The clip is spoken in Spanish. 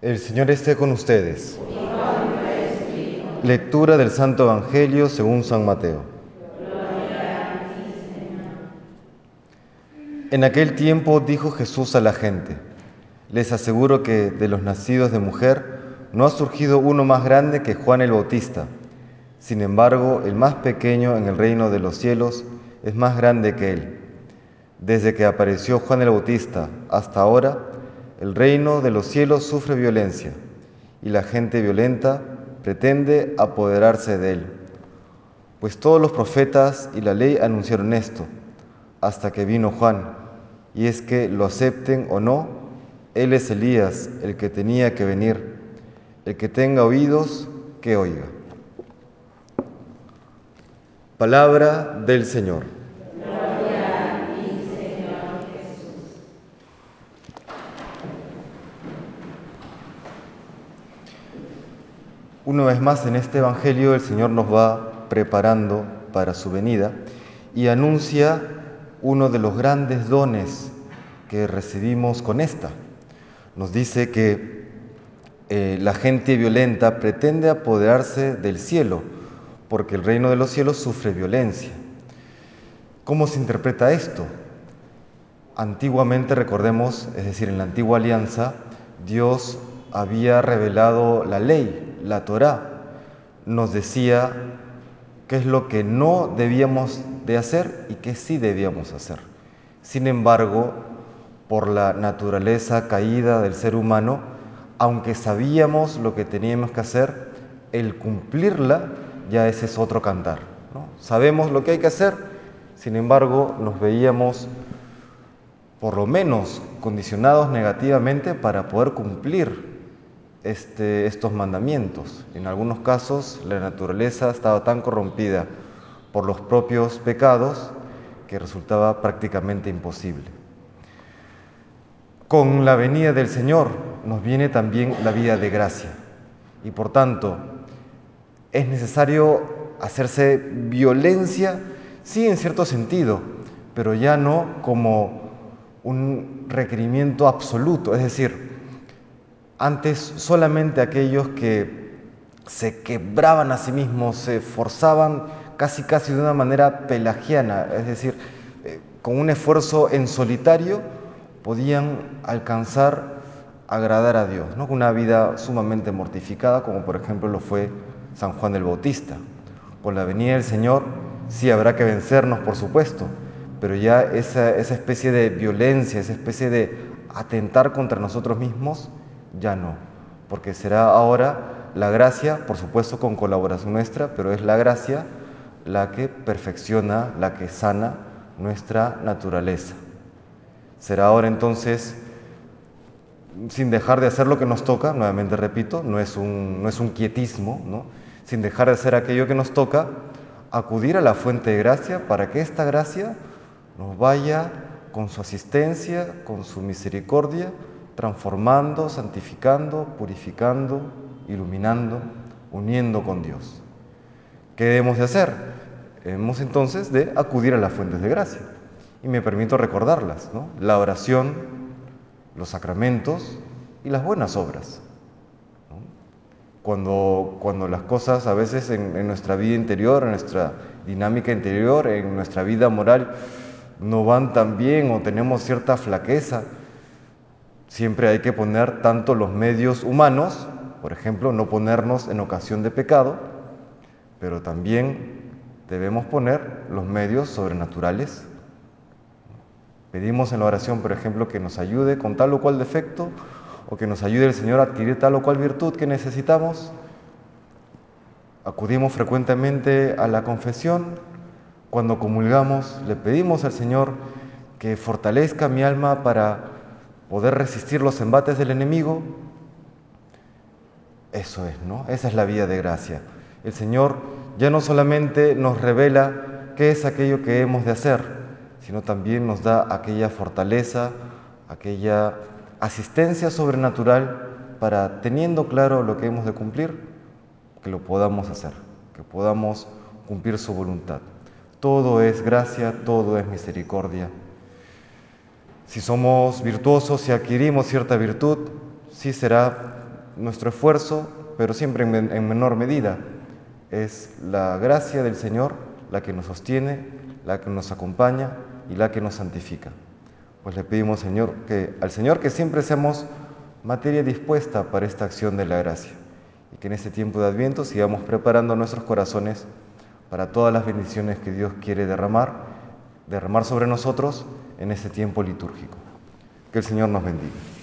El Señor esté con ustedes. Lectura del Santo Evangelio según San Mateo. En aquel tiempo dijo Jesús a la gente, les aseguro que de los nacidos de mujer no ha surgido uno más grande que Juan el Bautista. Sin embargo, el más pequeño en el reino de los cielos es más grande que él. Desde que apareció Juan el Bautista hasta ahora, el reino de los cielos sufre violencia y la gente violenta pretende apoderarse de él. Pues todos los profetas y la ley anunciaron esto, hasta que vino Juan, y es que lo acepten o no, él es Elías, el que tenía que venir. El que tenga oídos, que oiga. Palabra del Señor. Una vez más en este Evangelio el Señor nos va preparando para su venida y anuncia uno de los grandes dones que recibimos con esta. Nos dice que eh, la gente violenta pretende apoderarse del cielo, porque el reino de los cielos sufre violencia. ¿Cómo se interpreta esto? Antiguamente, recordemos, es decir, en la antigua alianza, Dios había revelado la ley, la Torá nos decía qué es lo que no debíamos de hacer y qué sí debíamos hacer. Sin embargo, por la naturaleza caída del ser humano, aunque sabíamos lo que teníamos que hacer, el cumplirla ya ese es otro cantar. Sabemos lo que hay que hacer, sin embargo, nos veíamos por lo menos condicionados negativamente para poder cumplir este, estos mandamientos. En algunos casos la naturaleza estaba tan corrompida por los propios pecados que resultaba prácticamente imposible. Con la venida del Señor nos viene también la vida de gracia y por tanto es necesario hacerse violencia, sí en cierto sentido, pero ya no como un requerimiento absoluto, es decir, antes solamente aquellos que se quebraban a sí mismos, se forzaban casi casi de una manera pelagiana, es decir, eh, con un esfuerzo en solitario podían alcanzar agradar a Dios, ¿no? una vida sumamente mortificada, como por ejemplo lo fue San Juan el Bautista. Con la venida del Señor sí habrá que vencernos, por supuesto, pero ya esa, esa especie de violencia, esa especie de atentar contra nosotros mismos, ya no, porque será ahora la gracia, por supuesto con colaboración nuestra, pero es la gracia la que perfecciona, la que sana nuestra naturaleza. Será ahora entonces, sin dejar de hacer lo que nos toca, nuevamente repito, no es un, no es un quietismo, ¿no? sin dejar de hacer aquello que nos toca, acudir a la fuente de gracia para que esta gracia nos vaya con su asistencia, con su misericordia, transformando, santificando, purificando, iluminando, uniendo con Dios. ¿Qué debemos de hacer? Debemos entonces de acudir a las fuentes de gracia. Y me permito recordarlas, ¿no? La oración, los sacramentos y las buenas obras. Cuando, cuando las cosas a veces en nuestra vida interior, en nuestra dinámica interior, en nuestra vida moral, no van tan bien o tenemos cierta flaqueza, Siempre hay que poner tanto los medios humanos, por ejemplo, no ponernos en ocasión de pecado, pero también debemos poner los medios sobrenaturales. Pedimos en la oración, por ejemplo, que nos ayude con tal o cual defecto o que nos ayude el Señor a adquirir tal o cual virtud que necesitamos. Acudimos frecuentemente a la confesión. Cuando comulgamos, le pedimos al Señor que fortalezca mi alma para poder resistir los embates del enemigo, eso es, ¿no? Esa es la vida de gracia. El Señor ya no solamente nos revela qué es aquello que hemos de hacer, sino también nos da aquella fortaleza, aquella asistencia sobrenatural para, teniendo claro lo que hemos de cumplir, que lo podamos hacer, que podamos cumplir su voluntad. Todo es gracia, todo es misericordia. Si somos virtuosos y adquirimos cierta virtud, sí será nuestro esfuerzo, pero siempre en, menor medida. Es la gracia del Señor la que nos sostiene, la que nos acompaña y la que nos santifica. Pues le pedimos Señor, que, al Señor que siempre seamos materia dispuesta para esta acción de la gracia y que en este tiempo de Adviento sigamos preparando nuestros corazones para todas las bendiciones que Dios quiere derramar, derramar sobre nosotros en este tiempo litúrgico. Que el Señor nos bendiga.